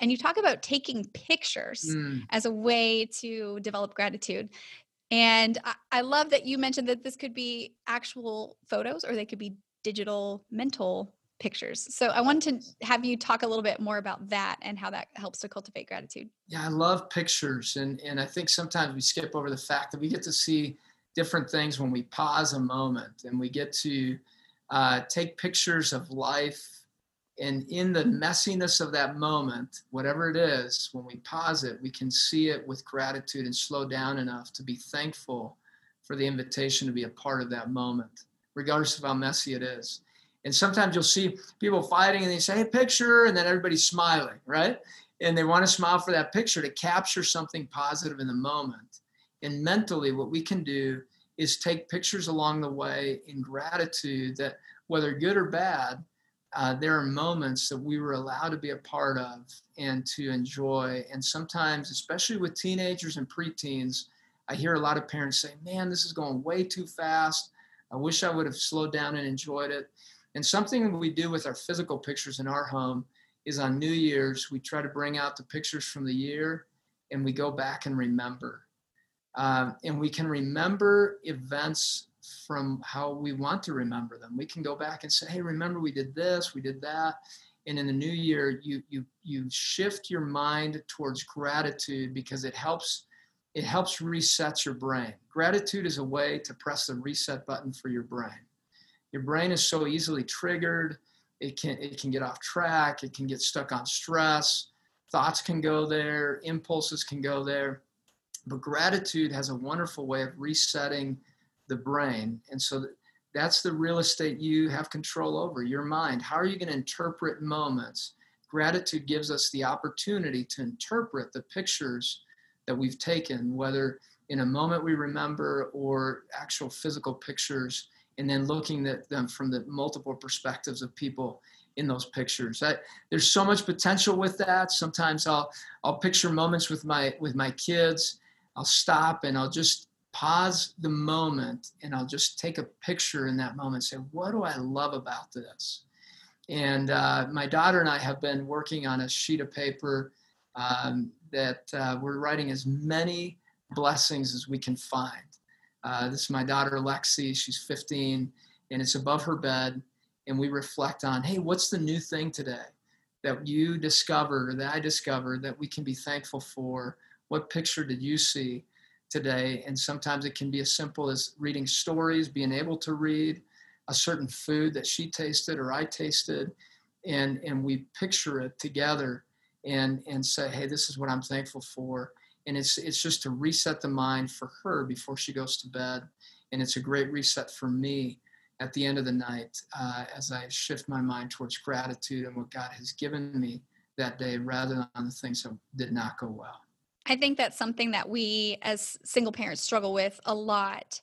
And you talk about taking pictures mm. as a way to develop gratitude. And I, I love that you mentioned that this could be actual photos or they could be digital mental pictures. So I wanted to have you talk a little bit more about that and how that helps to cultivate gratitude. Yeah, I love pictures. And, and I think sometimes we skip over the fact that we get to see different things when we pause a moment and we get to uh, take pictures of life and in the messiness of that moment, whatever it is, when we pause it, we can see it with gratitude and slow down enough to be thankful for the invitation to be a part of that moment, regardless of how messy it is. And sometimes you'll see people fighting and they say, hey, picture, and then everybody's smiling, right? And they want to smile for that picture to capture something positive in the moment. And mentally, what we can do is take pictures along the way in gratitude that whether good or bad, uh, there are moments that we were allowed to be a part of and to enjoy. And sometimes, especially with teenagers and preteens, I hear a lot of parents say, Man, this is going way too fast. I wish I would have slowed down and enjoyed it. And something we do with our physical pictures in our home is on New Year's, we try to bring out the pictures from the year and we go back and remember. Um, and we can remember events from how we want to remember them. We can go back and say, hey, remember we did this, we did that. And in the new year, you you you shift your mind towards gratitude because it helps it helps reset your brain. Gratitude is a way to press the reset button for your brain. Your brain is so easily triggered. It can it can get off track. It can get stuck on stress. Thoughts can go there. Impulses can go there. But gratitude has a wonderful way of resetting the brain. And so that's the real estate you have control over your mind. How are you going to interpret moments? Gratitude gives us the opportunity to interpret the pictures that we've taken, whether in a moment we remember or actual physical pictures, and then looking at them from the multiple perspectives of people in those pictures. I, there's so much potential with that. Sometimes I'll I'll picture moments with my with my kids. I'll stop and I'll just pause the moment and I'll just take a picture in that moment say, what do I love about this? And uh, my daughter and I have been working on a sheet of paper um, that uh, we're writing as many blessings as we can find. Uh, this is my daughter Lexi, she's 15, and it's above her bed. And we reflect on, hey, what's the new thing today that you discovered that I discovered that we can be thankful for? What picture did you see? today. And sometimes it can be as simple as reading stories, being able to read a certain food that she tasted or I tasted, and, and we picture it together and, and say, hey, this is what I'm thankful for. And it's, it's just to reset the mind for her before she goes to bed. And it's a great reset for me at the end of the night uh, as I shift my mind towards gratitude and what God has given me that day rather than on the things that did not go well. I think that's something that we as single parents struggle with a lot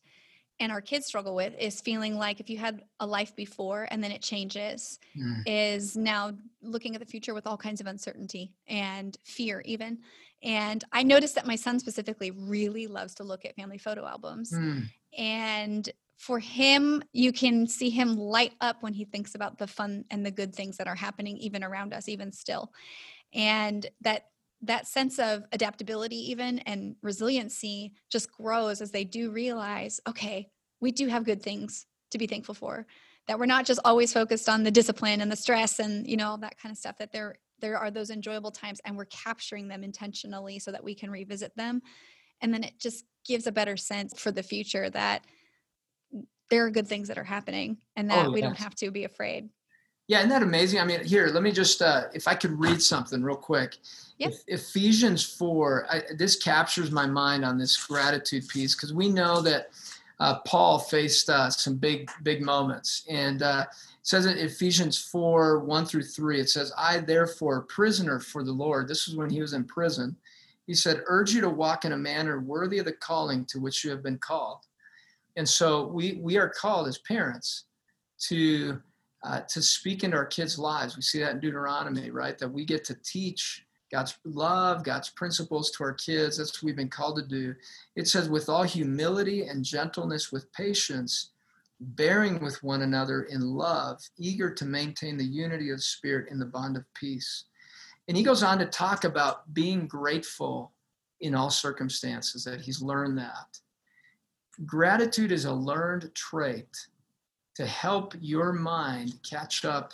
and our kids struggle with is feeling like if you had a life before and then it changes mm. is now looking at the future with all kinds of uncertainty and fear even and i noticed that my son specifically really loves to look at family photo albums mm. and for him you can see him light up when he thinks about the fun and the good things that are happening even around us even still and that that sense of adaptability even and resiliency just grows as they do realize okay we do have good things to be thankful for. That we're not just always focused on the discipline and the stress and you know all that kind of stuff that there there are those enjoyable times and we're capturing them intentionally so that we can revisit them. And then it just gives a better sense for the future that mm, there are good things that are happening and oh, that oh, yes. we don't have to be afraid yeah, isn't that amazing? I mean, here, let me just, uh, if I could read something real quick. Yep. Ephesians 4, I, this captures my mind on this gratitude piece because we know that uh, Paul faced uh, some big, big moments. And uh, it says in Ephesians 4 1 through 3, it says, I, therefore, prisoner for the Lord, this was when he was in prison, he said, urge you to walk in a manner worthy of the calling to which you have been called. And so we, we are called as parents to uh, to speak into our kids' lives. We see that in Deuteronomy, right? That we get to teach God's love, God's principles to our kids. That's what we've been called to do. It says, with all humility and gentleness, with patience, bearing with one another in love, eager to maintain the unity of the Spirit in the bond of peace. And he goes on to talk about being grateful in all circumstances, that he's learned that. Gratitude is a learned trait to help your mind catch up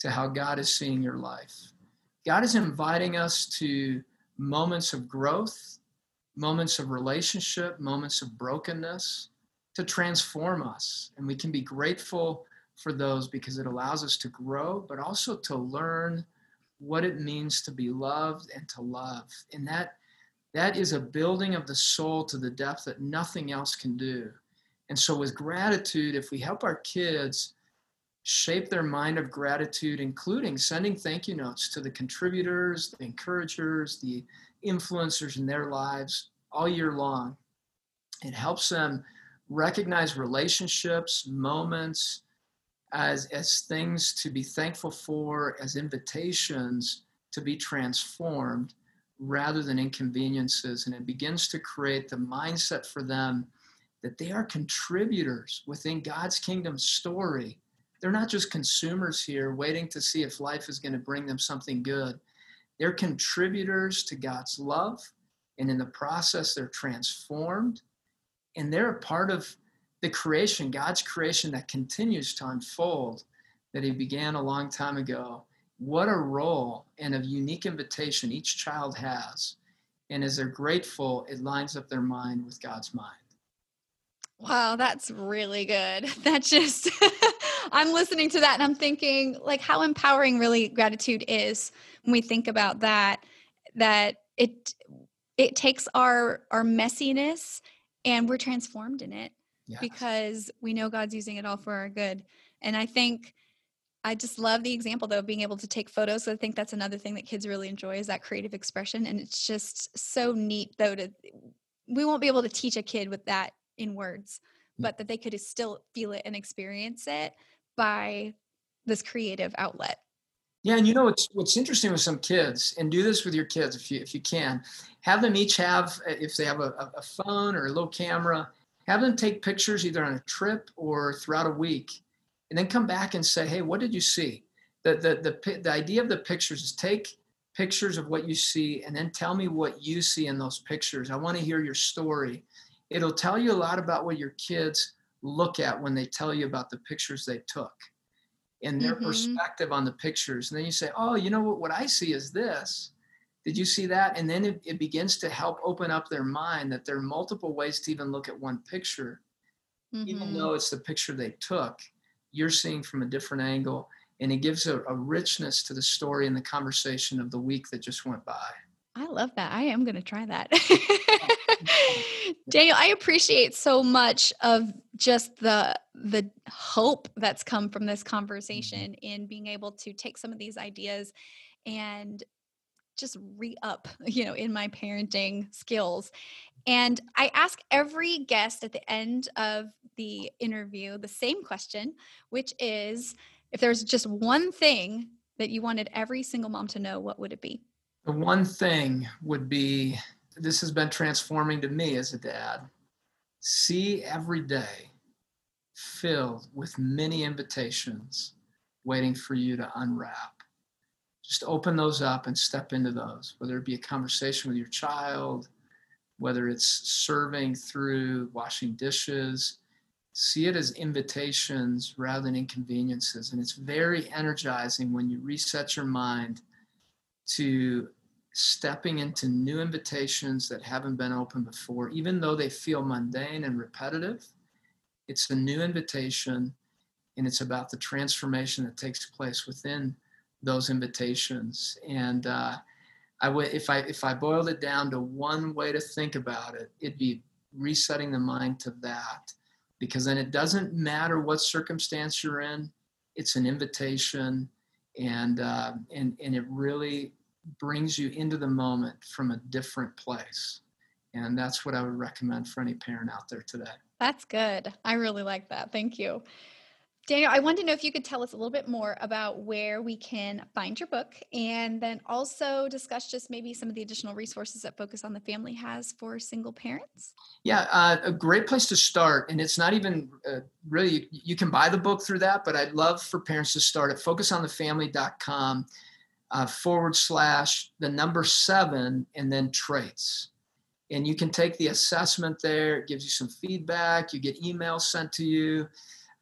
to how God is seeing your life. God is inviting us to moments of growth, moments of relationship, moments of brokenness to transform us. And we can be grateful for those because it allows us to grow, but also to learn what it means to be loved and to love. And that that is a building of the soul to the depth that nothing else can do. And so, with gratitude, if we help our kids shape their mind of gratitude, including sending thank you notes to the contributors, the encouragers, the influencers in their lives all year long, it helps them recognize relationships, moments as, as things to be thankful for, as invitations to be transformed rather than inconveniences. And it begins to create the mindset for them that they are contributors within God's kingdom story. They're not just consumers here waiting to see if life is going to bring them something good. They're contributors to God's love. And in the process, they're transformed. And they're a part of the creation, God's creation that continues to unfold that He began a long time ago. What a role and a unique invitation each child has. And as they're grateful, it lines up their mind with God's mind. Wow, that's really good. That just, I'm listening to that and I'm thinking, like, how empowering really gratitude is when we think about that, that it, it takes our our messiness and we're transformed in it yes. because we know God's using it all for our good. And I think I just love the example though of being able to take photos. So I think that's another thing that kids really enjoy is that creative expression. And it's just so neat though to we won't be able to teach a kid with that in words, mm. but that they could still feel it and experience it by this creative outlet. Yeah, and you know what's what's interesting with some kids, and do this with your kids if you if you can, have them each have if they have a, a phone or a little camera, have them take pictures either on a trip or throughout a week, and then come back and say, hey, what did you see? The the the the idea of the pictures is take pictures of what you see and then tell me what you see in those pictures. I want to hear your story it'll tell you a lot about what your kids look at when they tell you about the pictures they took and their mm-hmm. perspective on the pictures. And then you say, oh, you know what, what I see is this. Did you see that? And then it, it begins to help open up their mind that there are multiple ways to even look at one picture. Mm-hmm. Even though it's the picture they took, you're seeing from a different angle. And it gives a, a richness to the story and the conversation of the week that just went by. I love that. I am going to try that. Daniel, I appreciate so much of just the the hope that's come from this mm-hmm. conversation in being able to take some of these ideas and just re up, you know, in my parenting skills. And I ask every guest at the end of the interview the same question, which is if there's just one thing that you wanted every single mom to know, what would it be? The one thing would be this has been transforming to me as a dad. See every day filled with many invitations waiting for you to unwrap. Just open those up and step into those, whether it be a conversation with your child, whether it's serving through washing dishes. See it as invitations rather than inconveniences. And it's very energizing when you reset your mind to stepping into new invitations that haven't been open before, even though they feel mundane and repetitive. It's a new invitation, and it's about the transformation that takes place within those invitations. And uh, I would, if I if I boiled it down to one way to think about it, it'd be resetting the mind to that, because then it doesn't matter what circumstance you're in. It's an invitation, and uh, and and it really brings you into the moment from a different place. And that's what I would recommend for any parent out there today. That's good. I really like that. Thank you. Daniel, I wanted to know if you could tell us a little bit more about where we can find your book and then also discuss just maybe some of the additional resources that Focus on the Family has for single parents. Yeah, uh, a great place to start. And it's not even uh, really, you can buy the book through that, but I'd love for parents to start at focusonthefamily.com uh, forward slash the number seven and then traits. And you can take the assessment there. It gives you some feedback. You get emails sent to you.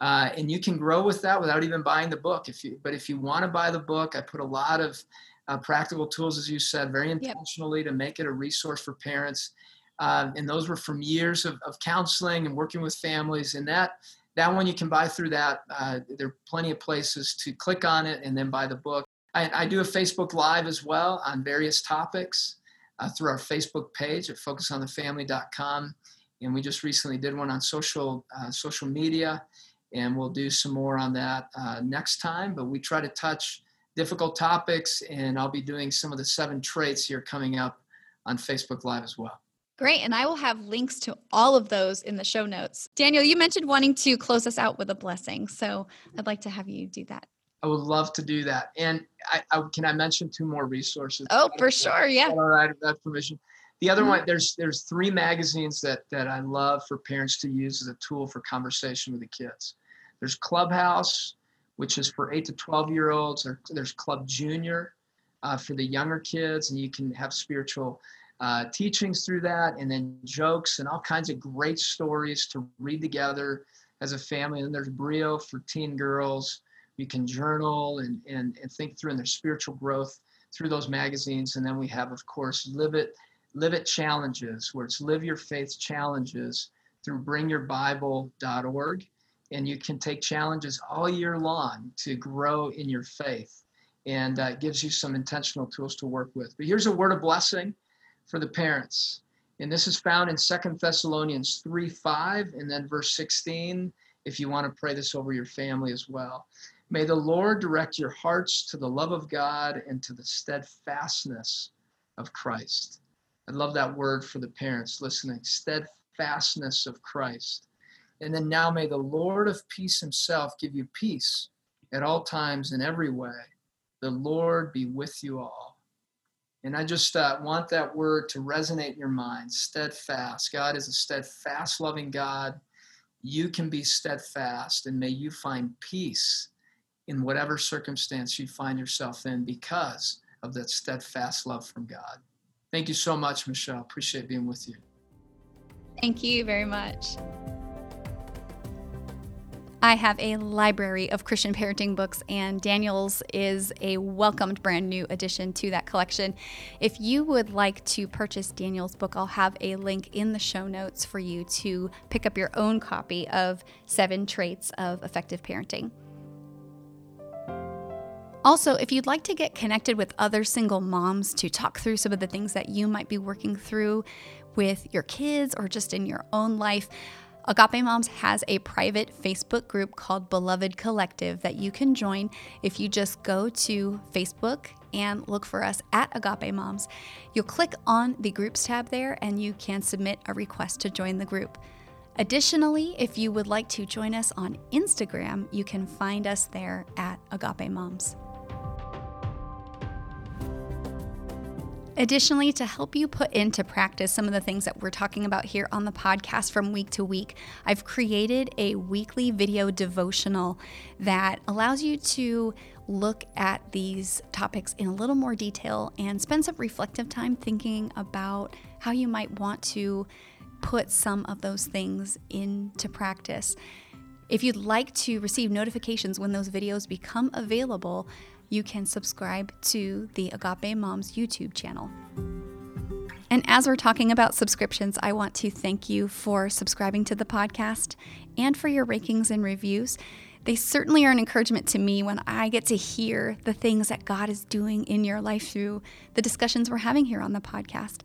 Uh, and you can grow with that without even buying the book. If you, but if you want to buy the book, I put a lot of uh, practical tools, as you said, very intentionally yep. to make it a resource for parents. Uh, and those were from years of, of counseling and working with families. And that that one you can buy through that. Uh, there are plenty of places to click on it and then buy the book. I, I do a Facebook Live as well on various topics uh, through our Facebook page at focusonthefamily.com. And we just recently did one on social uh, social media, and we'll do some more on that uh, next time. But we try to touch difficult topics, and I'll be doing some of the seven traits here coming up on Facebook Live as well. Great. And I will have links to all of those in the show notes. Daniel, you mentioned wanting to close us out with a blessing. So I'd like to have you do that. I would love to do that. And I, I can I mention two more resources? Oh, for sure. Yeah. All right, that permission. The other mm-hmm. one, there's there's three magazines that that I love for parents to use as a tool for conversation with the kids. There's Clubhouse, which is for eight to twelve year olds. There's Club Junior uh, for the younger kids, and you can have spiritual uh, teachings through that, and then jokes and all kinds of great stories to read together as a family. And there's Brio for teen girls you can journal and, and, and think through in their spiritual growth through those magazines. And then we have, of course, Live It, Live It Challenges, where it's Live Your Faith Challenges through bringyourbible.org. And you can take challenges all year long to grow in your faith. And uh, it gives you some intentional tools to work with. But here's a word of blessing for the parents. And this is found in Second Thessalonians 3 5 and then verse 16, if you want to pray this over your family as well. May the Lord direct your hearts to the love of God and to the steadfastness of Christ. I love that word for the parents listening steadfastness of Christ. And then now may the Lord of peace himself give you peace at all times in every way. The Lord be with you all. And I just uh, want that word to resonate in your mind steadfast. God is a steadfast, loving God. You can be steadfast, and may you find peace in whatever circumstance you find yourself in because of that steadfast love from God. Thank you so much, Michelle. Appreciate being with you. Thank you very much. I have a library of Christian parenting books, and Daniel's is a welcomed brand new addition to that collection. If you would like to purchase Daniel's book, I'll have a link in the show notes for you to pick up your own copy of Seven Traits of Effective Parenting. Also, if you'd like to get connected with other single moms to talk through some of the things that you might be working through with your kids or just in your own life, Agape Moms has a private Facebook group called Beloved Collective that you can join if you just go to Facebook and look for us at Agape Moms. You'll click on the groups tab there and you can submit a request to join the group. Additionally, if you would like to join us on Instagram, you can find us there at Agape Moms. Additionally, to help you put into practice some of the things that we're talking about here on the podcast from week to week, I've created a weekly video devotional that allows you to look at these topics in a little more detail and spend some reflective time thinking about how you might want to put some of those things into practice. If you'd like to receive notifications when those videos become available, you can subscribe to the Agape Moms YouTube channel. And as we're talking about subscriptions, I want to thank you for subscribing to the podcast and for your rankings and reviews. They certainly are an encouragement to me when I get to hear the things that God is doing in your life through the discussions we're having here on the podcast.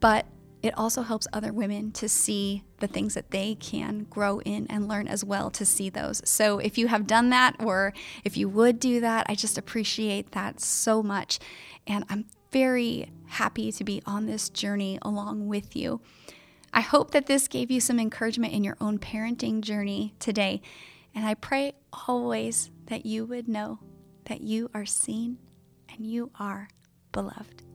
But it also helps other women to see the things that they can grow in and learn as well to see those. So if you have done that or if you would do that, I just appreciate that so much. And I'm very happy to be on this journey along with you. I hope that this gave you some encouragement in your own parenting journey today. And I pray always that you would know that you are seen and you are beloved.